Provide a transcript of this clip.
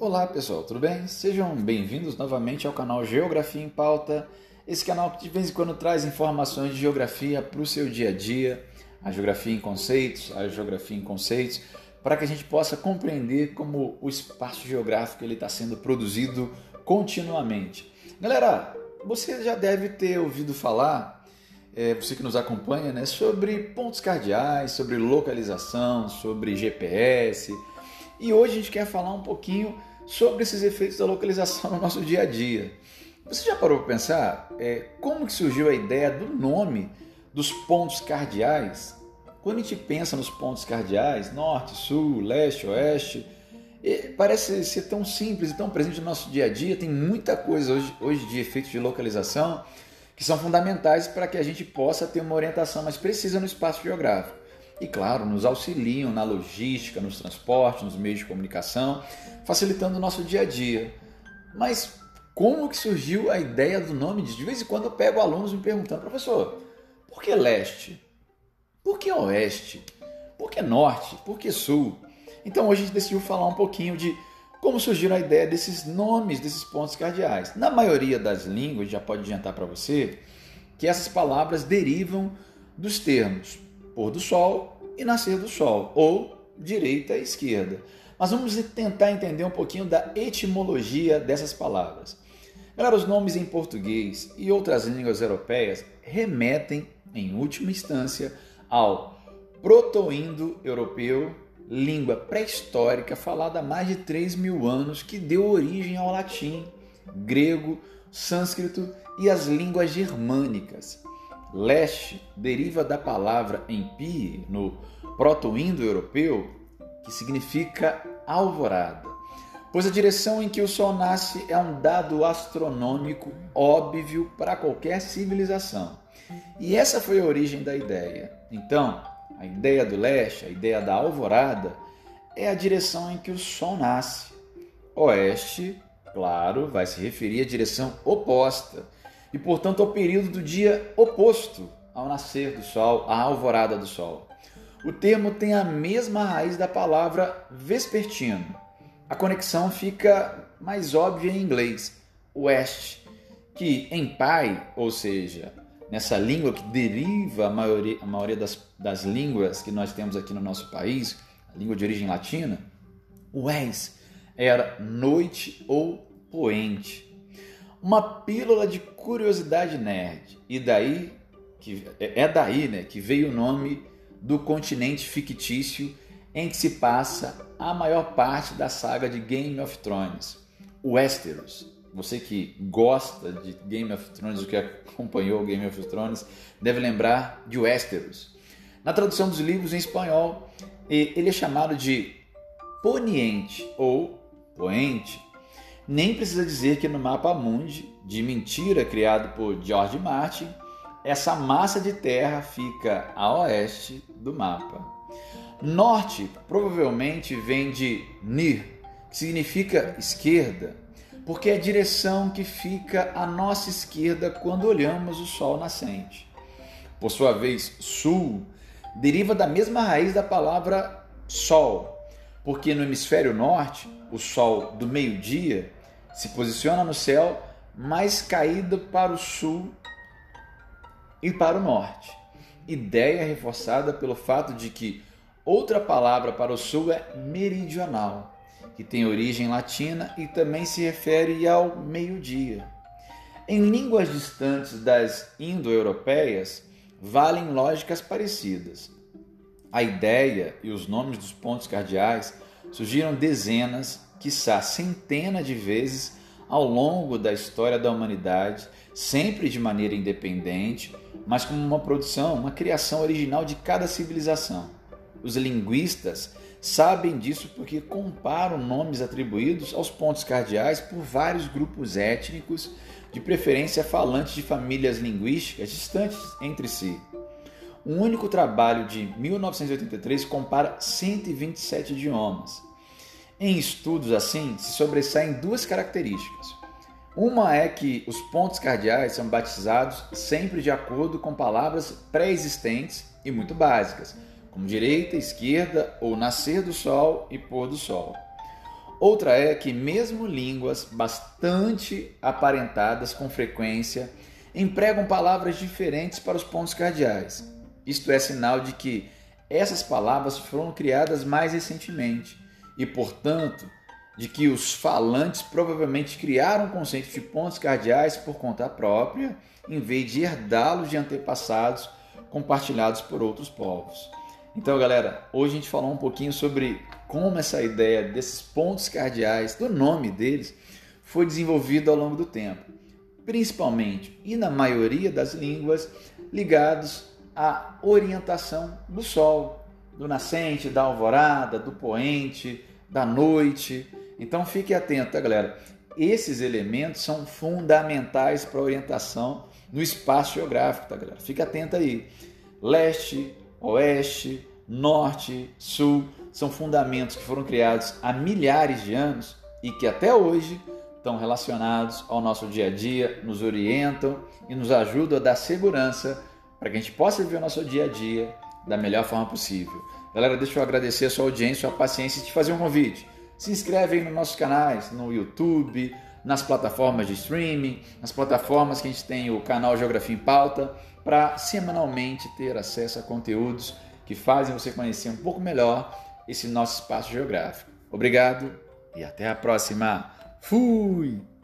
Olá pessoal, tudo bem? Sejam bem-vindos novamente ao canal Geografia em Pauta. Esse canal que de vez em quando traz informações de geografia para o seu dia a dia, a geografia em conceitos, a geografia em conceitos, para que a gente possa compreender como o espaço geográfico ele está sendo produzido continuamente. Galera, você já deve ter ouvido falar, é, você que nos acompanha, né, sobre pontos cardeais, sobre localização, sobre GPS. E hoje a gente quer falar um pouquinho sobre esses efeitos da localização no nosso dia a dia. Você já parou para pensar é, como que surgiu a ideia do nome dos pontos cardeais? Quando a gente pensa nos pontos cardeais, norte, sul, leste, oeste, parece ser tão simples e tão presente no nosso dia a dia. Tem muita coisa hoje, hoje de efeitos de localização que são fundamentais para que a gente possa ter uma orientação mais precisa no espaço geográfico. E claro, nos auxiliam na logística, nos transportes, nos meios de comunicação, facilitando o nosso dia a dia. Mas como que surgiu a ideia do nome? De vez em quando eu pego alunos me perguntando, professor, por que leste? Por que oeste? Por que norte? Por que sul? Então hoje a gente decidiu falar um pouquinho de como surgiu a ideia desses nomes, desses pontos cardeais. Na maioria das línguas, já pode adiantar para você, que essas palavras derivam dos termos pôr do sol e nascer do sol, ou direita e esquerda. Mas vamos tentar entender um pouquinho da etimologia dessas palavras. Galera, os nomes em português e outras línguas europeias remetem, em última instância, ao proto-indo-europeu língua pré-histórica falada há mais de 3 mil anos que deu origem ao latim, grego, sânscrito e as línguas germânicas. Leste deriva da palavra empire, no proto-indo-europeu, que significa alvorada, pois a direção em que o Sol nasce é um dado astronômico óbvio para qualquer civilização. E essa foi a origem da ideia. Então, a ideia do leste, a ideia da alvorada, é a direção em que o sol nasce. Oeste, claro, vai se referir à direção oposta e, portanto, ao período do dia oposto ao nascer do sol, à alvorada do sol. O termo tem a mesma raiz da palavra vespertino. A conexão fica mais óbvia em inglês, west, que em pai, ou seja, nessa língua que deriva a maioria, a maioria das, das línguas que nós temos aqui no nosso país, a língua de origem latina, o es era noite ou poente. Uma pílula de curiosidade nerd. E daí que é, é daí, né, que veio o nome do continente fictício em que se passa a maior parte da saga de Game of Thrones, Westeros. Você que gosta de Game of Thrones, o que acompanhou Game of Thrones, deve lembrar de Westeros. Na tradução dos livros em espanhol, ele é chamado de Poniente ou Poente. Nem precisa dizer que no mapa mundi, de mentira criado por George Martin, essa massa de terra fica a oeste do mapa. Norte provavelmente vem de Nir, que significa esquerda, porque é a direção que fica à nossa esquerda quando olhamos o sol nascente. Por sua vez, sul deriva da mesma raiz da palavra sol, porque no hemisfério norte, o sol do meio-dia se posiciona no céu mais caído para o sul e para o norte. Ideia reforçada pelo fato de que outra palavra para o sul é meridional que tem origem latina e também se refere ao meio-dia. Em línguas distantes das indo-europeias, valem lógicas parecidas. A ideia e os nomes dos pontos cardeais surgiram dezenas, quiçá centenas de vezes ao longo da história da humanidade, sempre de maneira independente, mas como uma produção, uma criação original de cada civilização. Os linguistas sabem disso porque comparam nomes atribuídos aos pontos cardeais por vários grupos étnicos, de preferência falantes de famílias linguísticas distantes entre si. Um único trabalho de 1983 compara 127 idiomas. Em estudos assim, se sobressaem duas características. Uma é que os pontos cardeais são batizados sempre de acordo com palavras pré-existentes e muito básicas, como direita, esquerda ou nascer do sol e pôr do sol. Outra é que, mesmo línguas bastante aparentadas com frequência, empregam palavras diferentes para os pontos cardeais. Isto é sinal de que essas palavras foram criadas mais recentemente e, portanto, de que os falantes provavelmente criaram o conceito de pontos cardeais por conta própria, em vez de herdá-los de antepassados compartilhados por outros povos. Então, galera, hoje a gente falou um pouquinho sobre como essa ideia desses pontos cardeais, do nome deles, foi desenvolvida ao longo do tempo, principalmente e na maioria das línguas ligados à orientação do sol, do nascente, da alvorada, do poente, da noite. Então fique atento, tá, galera? Esses elementos são fundamentais para a orientação no espaço geográfico, tá, galera? Fique atento aí. Leste, oeste, norte, sul, são fundamentos que foram criados há milhares de anos e que até hoje estão relacionados ao nosso dia a dia, nos orientam e nos ajudam a dar segurança para que a gente possa viver o nosso dia a dia da melhor forma possível. Galera, deixa eu agradecer a sua audiência, a sua paciência e te fazer um convite. Se inscreve aí nos nossos canais, no YouTube, nas plataformas de streaming, nas plataformas que a gente tem o canal Geografia em Pauta, para semanalmente ter acesso a conteúdos que fazem você conhecer um pouco melhor esse nosso espaço geográfico. Obrigado e até a próxima. Fui!